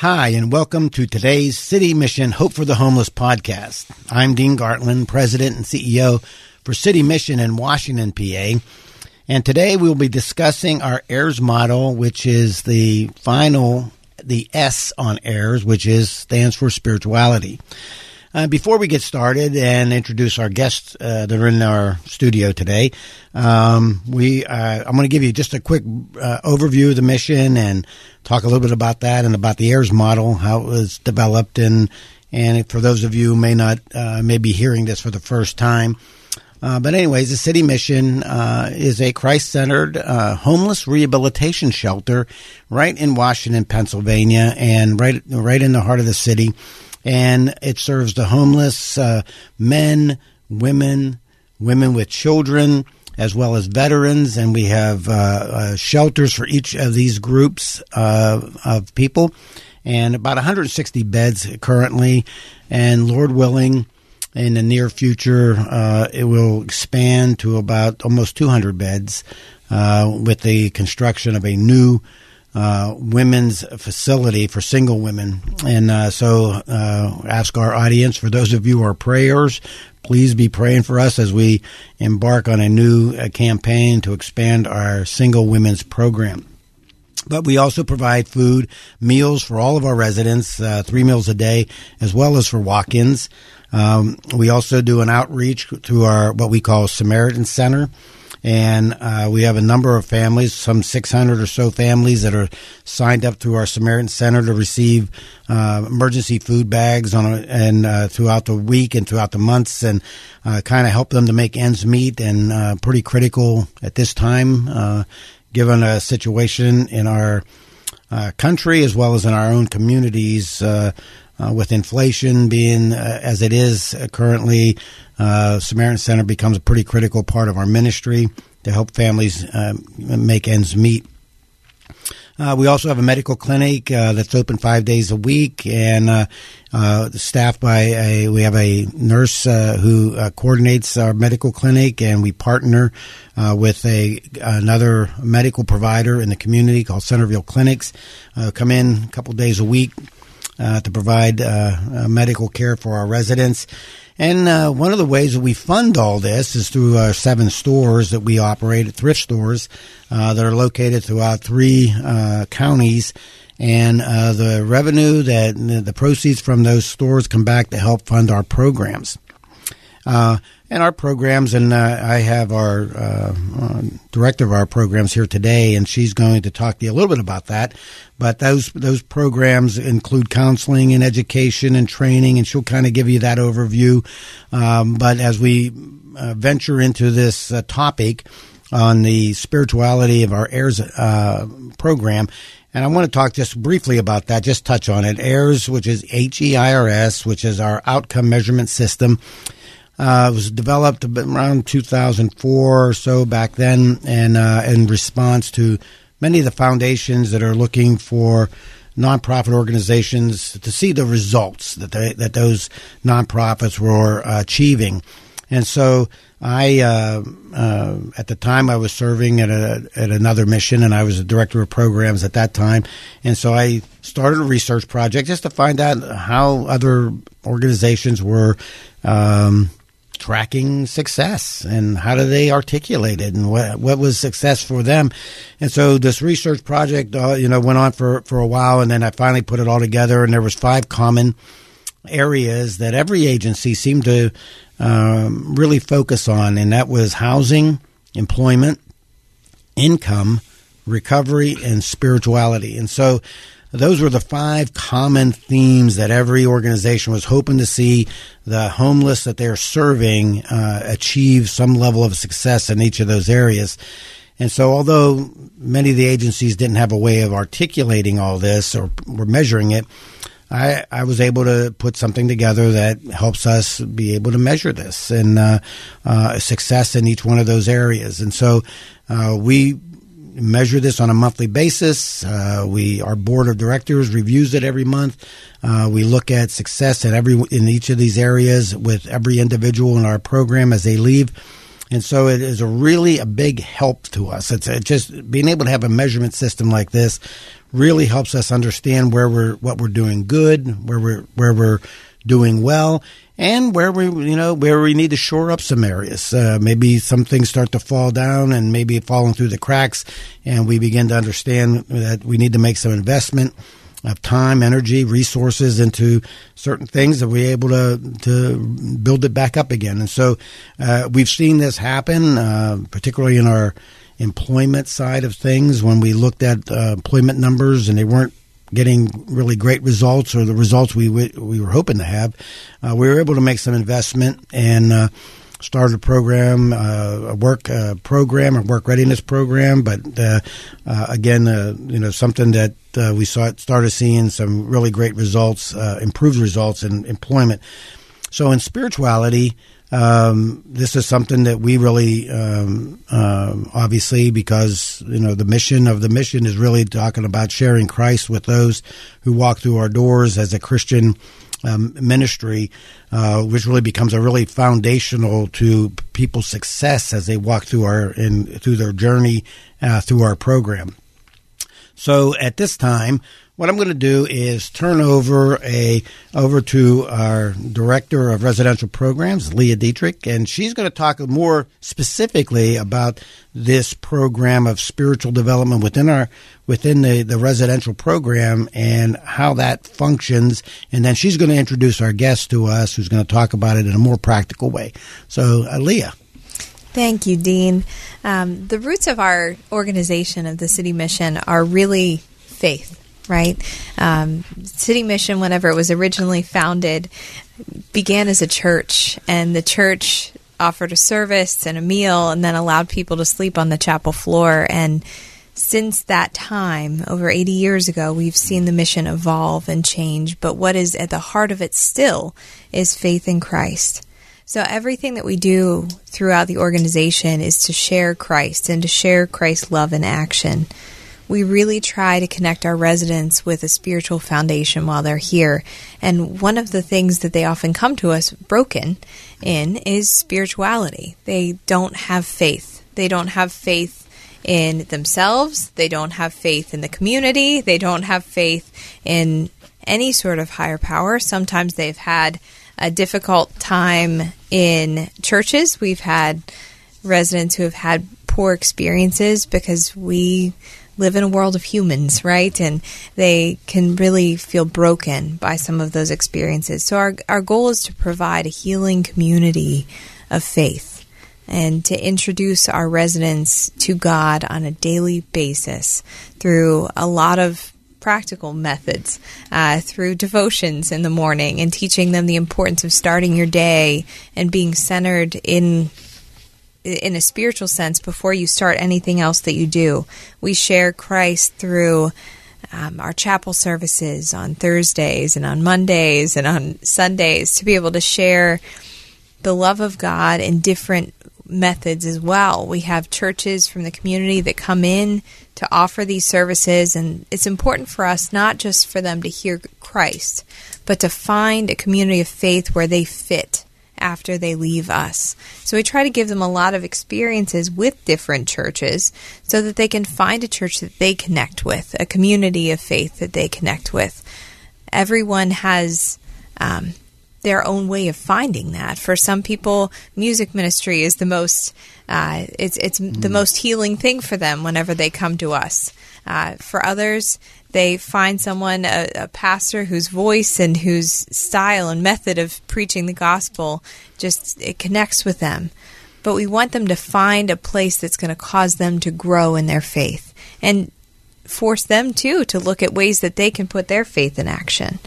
Hi, and welcome to today's City Mission Hope for the Homeless podcast. I'm Dean Gartland, President and CEO for City Mission in Washington, PA. And today we'll be discussing our HEIRS model, which is the final, the S on HEIRS, which is stands for spirituality. Uh, before we get started and introduce our guests uh, that are in our studio today, um, we uh, I'm going to give you just a quick uh, overview of the mission and talk a little bit about that and about the HEIRS model, how it was developed, and and for those of you who may not uh, may be hearing this for the first time. Uh, but anyways, the city mission uh, is a Christ-centered uh, homeless rehabilitation shelter right in Washington, Pennsylvania, and right right in the heart of the city and it serves the homeless uh, men, women, women with children, as well as veterans. And we have uh, uh, shelters for each of these groups uh, of people, and about 160 beds currently. And Lord willing, in the near future, uh, it will expand to about almost 200 beds uh, with the construction of a new uh, women's facility for single women. And uh, so, uh, ask our audience for those of you who are prayers, please be praying for us as we embark on a new uh, campaign to expand our single women's program. But we also provide food, meals for all of our residents, uh, three meals a day, as well as for walk-ins. Um, we also do an outreach through our what we call Samaritan Center and uh, we have a number of families, some 600 or so families that are signed up through our Samaritan Center to receive uh, emergency food bags on a, and uh, throughout the week and throughout the months, and uh, kind of help them to make ends meet. And uh, pretty critical at this time, uh, given a situation in our country as well as in our own communities. with inflation being as it is currently, uh, Samaritan Center becomes a pretty critical part of our ministry to help families uh, make ends meet. Uh, we also have a medical clinic uh, that's open five days a week, and uh, uh staffed by a. We have a nurse uh, who uh, coordinates our medical clinic, and we partner with a another medical provider in the community called Centerville Clinics. come in a couple days a week to provide medical care for our residents. And uh, one of the ways that we fund all this is through our seven stores that we operate, thrift stores uh, that are located throughout three uh, counties. And uh, the revenue that the proceeds from those stores come back to help fund our programs. Uh, and our programs, and uh, I have our uh, uh, director of our programs here today, and she's going to talk to you a little bit about that. But those those programs include counseling and education and training, and she'll kind of give you that overview. Um, but as we uh, venture into this uh, topic on the spirituality of our HEIRS program, and I want to talk just briefly about that, just touch on it. HEIRS, which is H E I R S, which is our outcome measurement system. Uh, it was developed around 2004 or so back then, and uh, in response to many of the foundations that are looking for nonprofit organizations to see the results that they, that those nonprofits were uh, achieving. And so I, uh, uh, at the time, I was serving at a at another mission, and I was a director of programs at that time. And so I started a research project just to find out how other organizations were um, tracking success and how do they articulate it and what what was success for them. And so this research project uh, you know went on for for a while and then I finally put it all together and there was five common areas that every agency seemed to um, really focus on and that was housing employment income recovery and spirituality. And so those were the five common themes that every organization was hoping to see the homeless that they're serving uh, achieve some level of success in each of those areas. And so, although many of the agencies didn't have a way of articulating all this or were measuring it, I, I was able to put something together that helps us be able to measure this and uh, uh, success in each one of those areas. And so uh, we measure this on a monthly basis. Uh, we our board of directors reviews it every month. Uh, we look at success in every in each of these areas with every individual in our program as they leave. And so it is a really a big help to us. It's just being able to have a measurement system like this really helps us understand where we're what we're doing good, where we're where we're doing well, and where we you know where we need to shore up some areas. Uh, maybe some things start to fall down and maybe falling through the cracks, and we begin to understand that we need to make some investment of time, energy, resources into certain things that we're able to to build it back up again. And so uh, we've seen this happen, uh, particularly in our employment side of things when we looked at uh, employment numbers and they weren't getting really great results or the results we we were hoping to have. Uh, we were able to make some investment and uh, a program, uh, a work uh, program, a work readiness program. But uh, uh, again, you know, something that we saw started seeing some really great results, improved results in employment. So in spirituality. Um, this is something that we really, um, uh, obviously, because you know the mission of the mission is really talking about sharing Christ with those who walk through our doors as a Christian um, ministry, uh, which really becomes a really foundational to people's success as they walk through our in through their journey uh, through our program. So at this time, what I'm going to do is turn over a over to our director of residential programs, Leah Dietrich, and she's going to talk more specifically about this program of spiritual development within our within the, the residential program and how that functions. And then she's going to introduce our guest to us, who's going to talk about it in a more practical way. So, uh, Leah. Thank you, Dean. Um, the roots of our organization of the City Mission are really faith right? Um, City Mission, whenever it was originally founded, began as a church, and the church offered a service and a meal and then allowed people to sleep on the chapel floor. And since that time, over 80 years ago, we've seen the mission evolve and change. But what is at the heart of it still is faith in Christ. So everything that we do throughout the organization is to share Christ and to share Christ's love in action we really try to connect our residents with a spiritual foundation while they're here. And one of the things that they often come to us broken in is spirituality. They don't have faith. They don't have faith in themselves. They don't have faith in the community. They don't have faith in any sort of higher power. Sometimes they've had a difficult time in churches. We've had residents who have had poor experiences because we live in a world of humans, right? And they can really feel broken by some of those experiences. So our our goal is to provide a healing community of faith and to introduce our residents to God on a daily basis through a lot of practical methods uh, through devotions in the morning and teaching them the importance of starting your day and being centered in in a spiritual sense before you start anything else that you do. We share Christ through um, our chapel services on Thursdays and on Mondays and on Sundays to be able to share the love of God in different methods as well. We have churches from the community that come in to offer these services, and it's important for us not just for them to hear Christ, but to find a community of faith where they fit after they leave us. So we try to give them a lot of experiences with different churches so that they can find a church that they connect with, a community of faith that they connect with. Everyone has um, their own way of finding that. For some people, music ministry is the most uh, it's it's mm. the most healing thing for them whenever they come to us. Uh, for others, they find someone, a, a, pastor whose voice and whose style and method of preaching the gospel just it connects with them. But we want them to find a place that's going to cause them to grow in their faith and force them too to look at ways that they can put their faith in action.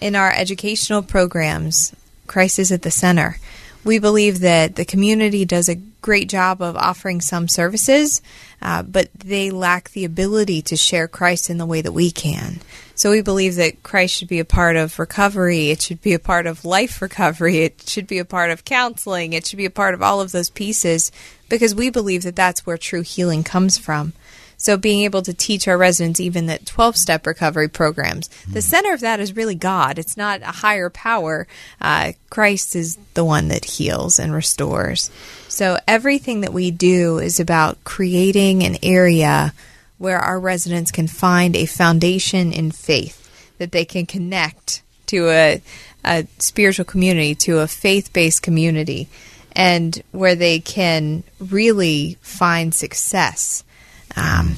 In our educational programs, Christ is at the center we believe that the community does a great job of offering some services, uh, but they lack the ability to share Christ in the way that we can. So we believe that Christ should be a part of recovery. It should be a part of life recovery. It should be a part of counseling. It should be a part of all of those pieces because we believe that that's where true healing comes from. So being able to teach our residents even that 12 step recovery programs, the center of that is really God. It's not a higher power. Uh, Christ is the one that heals and restores. So everything that we do is about creating an area where our residents can find a foundation in faith that they can connect to a, a spiritual community, to a faith based community, and where they can really find success um,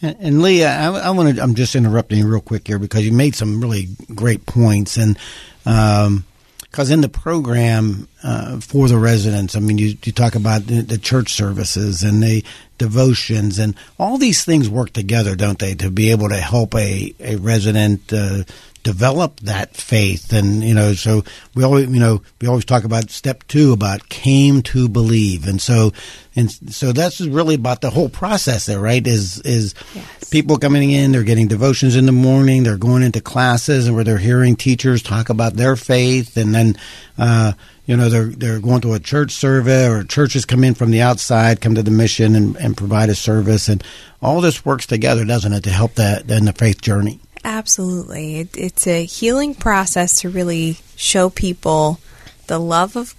and, and, Leah, I, I want to. I'm just interrupting you real quick here because you made some really great points, and um, because in the program uh, for the residents, I mean, you, you talk about the, the, church services and the devotions, and all these things work together, don't they, to be able to help a a resident uh, develop that faith. And you know so we always you know we always talk about step two about came to believe. And so and so that's really about the whole process there right? Is is yes. people coming in they're getting devotions in the morning they're going into classes and where they're hearing teachers talk about their faith. And then uh, you know they're they're going to a church survey or churches come in from the outside come to the mission and, and provide a service. And all this works together doesn't it to help that in the faith journey Absolutely. It, it's a healing process to really show people the love of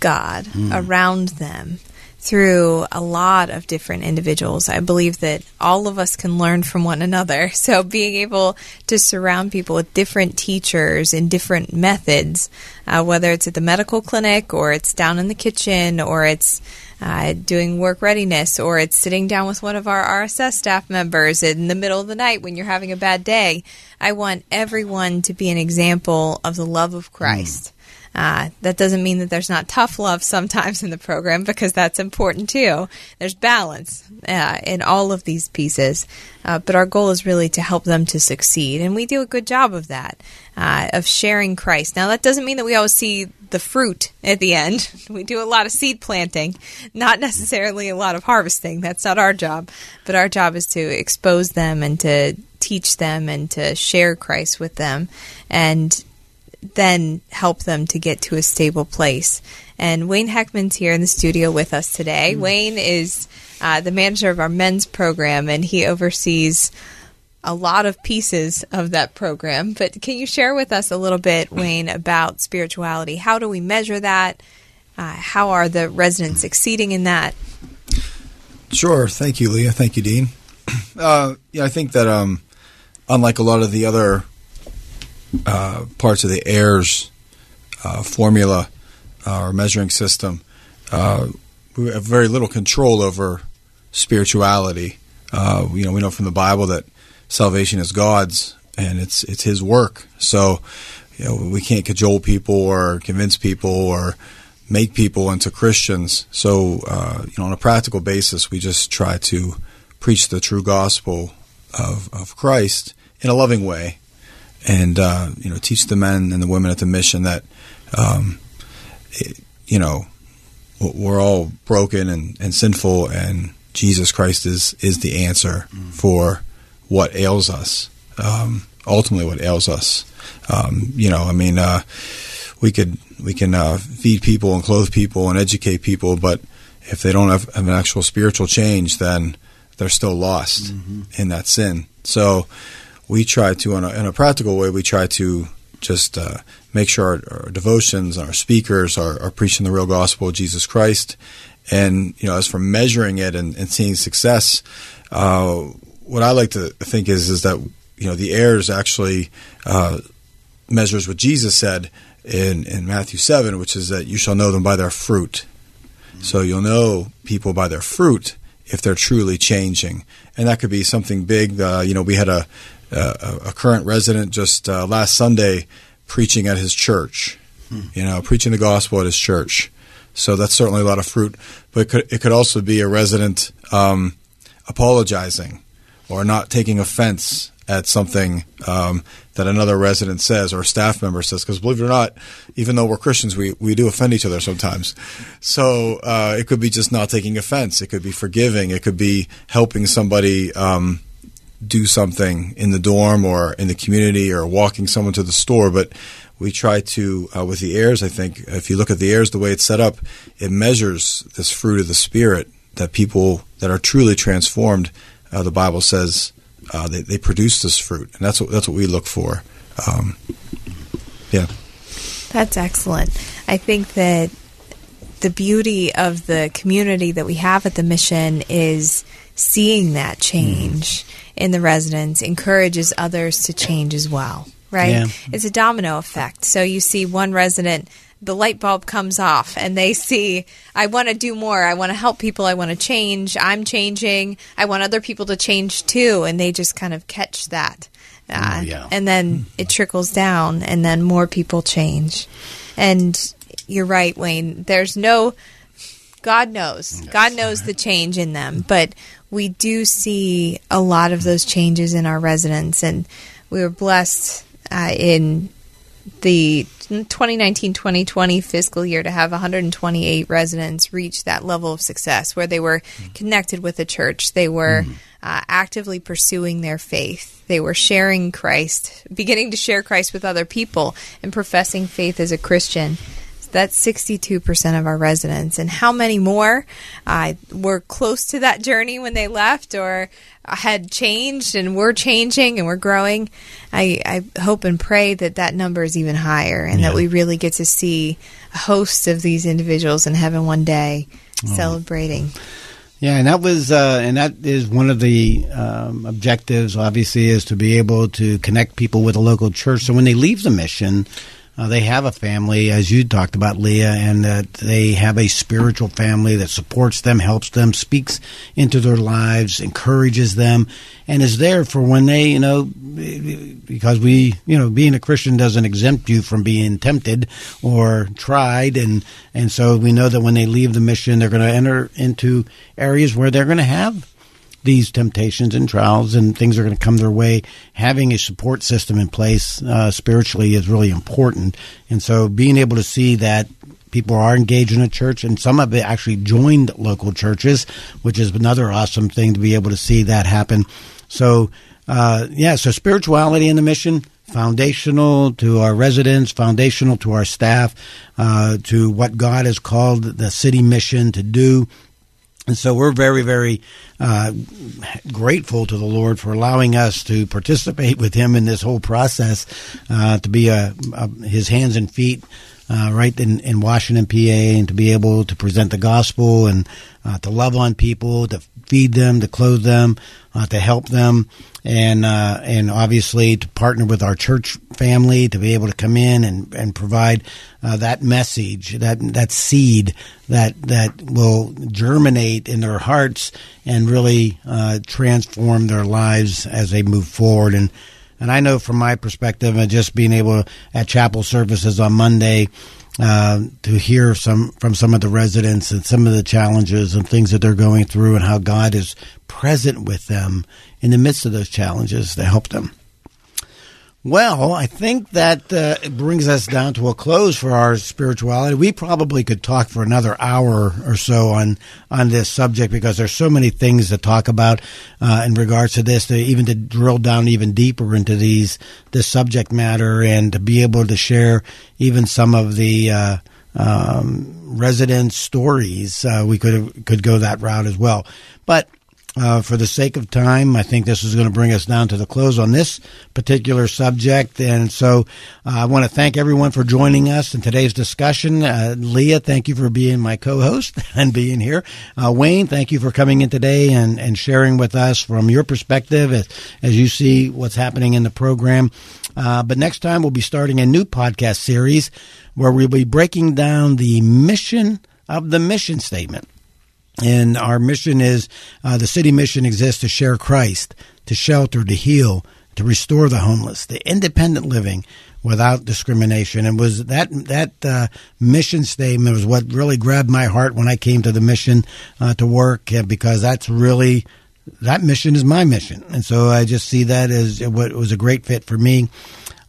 God mm. around them through a lot of different individuals. I believe that all of us can learn from one another. So being able to surround people with different teachers and different methods, uh, whether it's at the medical clinic or it's down in the kitchen or it's uh, doing work readiness, or it's sitting down with one of our RSS staff members in the middle of the night when you're having a bad day. I want everyone to be an example of the love of Christ. Mm. Uh, that doesn't mean that there's not tough love sometimes in the program because that's important too. There's balance uh, in all of these pieces, uh, but our goal is really to help them to succeed, and we do a good job of that, uh, of sharing Christ. Now, that doesn't mean that we always see the fruit at the end. We do a lot of seed planting, not necessarily a lot of harvesting. That's not our job, but our job is to expose them and to teach them and to share Christ with them. And then help them to get to a stable place. And Wayne Heckman's here in the studio with us today. Mm. Wayne is uh, the manager of our men's program, and he oversees a lot of pieces of that program. But can you share with us a little bit, Wayne, about spirituality? How do we measure that? Uh, how are the residents succeeding in that? Sure. Thank you, Leah. Thank you, Dean. Uh, yeah, I think that um, unlike a lot of the other uh, parts of the HEIRS uh, formula uh, or measuring system, uh, we have very little control over spirituality. You know, we know from the Bible that salvation is God's and it's it's His work. So, you know, we can't cajole people or convince people or make people into Christians. So, uh, you know, on a practical basis, we just try to preach the true gospel of, of Christ in a loving way and uh, you know teach the men and the women at the mission that um, it, you know we're all broken and, and sinful, and Jesus Christ is is the answer mm. for what ails us. Um, ultimately, what ails us. Um, you know, I mean, uh, we could we can uh, feed people and clothe people and educate people, but if they don't have, have an actual spiritual change, then they're still lost mm-hmm. in that sin. So we try to, in a, in a practical way, we try to just uh, make sure our, our, devotions, our speakers are, are, preaching the real gospel of Jesus Christ. And you know, as for measuring it and, and seeing success, uh, what I like to think is is that you know the heirs actually uh, measures what Jesus said in in Matthew seven, which is that you shall know them by their fruit. So you'll know people by their fruit if they're truly changing, and that could be something big. Uh, you know, we had a uh, a current resident just uh, last Sunday preaching at his church, hmm. you know, preaching the gospel at his church. So that's certainly a lot of fruit. But it could, it could also be a resident um, apologizing or not taking offense at something um, that another resident says or a staff member says. Because believe it or not, even though we're Christians, we, we do offend each other sometimes. So uh, it could be just not taking offense. It could be forgiving. It could be helping somebody um, do something in the dorm or in the community or walking someone to the store. But we try to, uh, with the heirs, I think, if you look at the heirs, the way it's set up, it measures this fruit of the Spirit that people that are truly transformed, uh, the Bible says, uh, they, they, produce this fruit, and that's what that's what we look for. Um, yeah, that's excellent. I think that the beauty of the community that we have at the mission is seeing that change mm. in the residents encourages others to change as well. Right? Yeah. It's a domino effect. So you see one resident the light bulb comes off and they see I want to do more. I want to help people. I want to change. I'm changing. I want other people to change too and they just kind of catch that. Uh, oh, yeah. And then it trickles down and then more people change. And you're right, Wayne. There's no God knows. Yes. God knows the change in them, but we do see a lot of those changes in our residents and we were blessed uh, in the 2019-2020 fiscal year to have 128 residents reach that level of success where they were connected with the church. They were mm. uh, actively pursuing their faith. They were sharing christ beginning to share christ with other people and professing faith as a christian that's 62% of our residents. And how many more uh, were close to that journey when they left or had changed and we're changing and we're growing? I, I hope and pray that that number is even higher and yeah. that we really get to see a host of these individuals in heaven one day oh. celebrating. Yeah, and that was, uh, and that is one of the um, objectives. Obviously, is to be able to connect people with a local church. So when they leave the mission, uh, they have a family, as you talked about, Leah, and that they have a spiritual family that supports them, helps them, speaks into their lives, encourages them, and is there for when they, you know, because we, you know, being a Christian doesn't exempt you from being tempted or tried, and and so we know that when they leave the mission, they're going to enter into areas where they're going to have these temptations and trials and things are going to come their way, having a support system in place uh, spiritually is really important. And so being able to see that people are engaged in a church and some of it actually joined local churches, which is another awesome thing to be able to see that happen. So, uh, yeah, so spirituality in the mission, foundational to our residents, foundational to our staff, uh, to what God has called the city mission to do. And so we're very, very uh, grateful to the Lord for allowing us to participate with Him in this whole process, uh, to be a, a, His hands and feet uh, right in, in Washington, PA, and to be able to present the gospel and uh, to love on people, to feed them, to clothe them, uh, to help them, and uh, and obviously to partner with our church family to be able to come in and, and provide uh, that message, that that seed that that will germinate in their hearts and really uh, transform their lives as they move forward. And and I know from my perspective, and just being able to, at chapel services on Monday uh, to hear some from some of the residents and some of the challenges and things that they're going through, and how God is present with them in the midst of those challenges to help them. Well, I think that uh, brings us down to a close for our spirituality. We probably could talk for another hour or so on on this subject because there's so many things to talk about uh, in regards to this. To even to drill down even deeper into these this subject matter and to be able to share even some of the. Uh, um, resident stories, uh, we could could go that route as well. But uh, for the sake of time, I think this is going to bring us down to the close on this particular subject. And so uh, I want to thank everyone for joining us in today's discussion. Uh, Leah, thank you for being my co host and being here. Uh, Wayne, thank you for coming in today and, and sharing with us from your perspective as, as you see what's happening in the program. Uh, but next time, we'll be starting a new podcast series where we'll be breaking down the mission of the mission statement. And our mission is uh, the city mission exists to share Christ, to shelter, to heal, to restore the homeless, the independent living without discrimination. And was that that uh, mission statement was what really grabbed my heart when I came to the mission uh, to work, uh, because that's really that mission is my mission. And so I just see that as what was a great fit for me.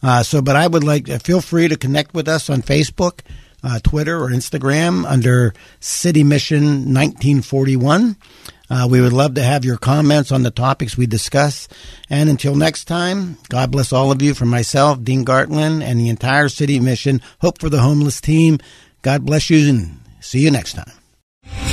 Uh, so, but I would like, feel free to connect with us on Facebook, uh, Twitter, or Instagram under City Mission 1941. Uh, we would love to have your comments on the topics we discuss. And until next time, God bless all of you from myself, Dean Gartland, and the entire City Mission. Hope for the homeless team. God bless you and see you next time.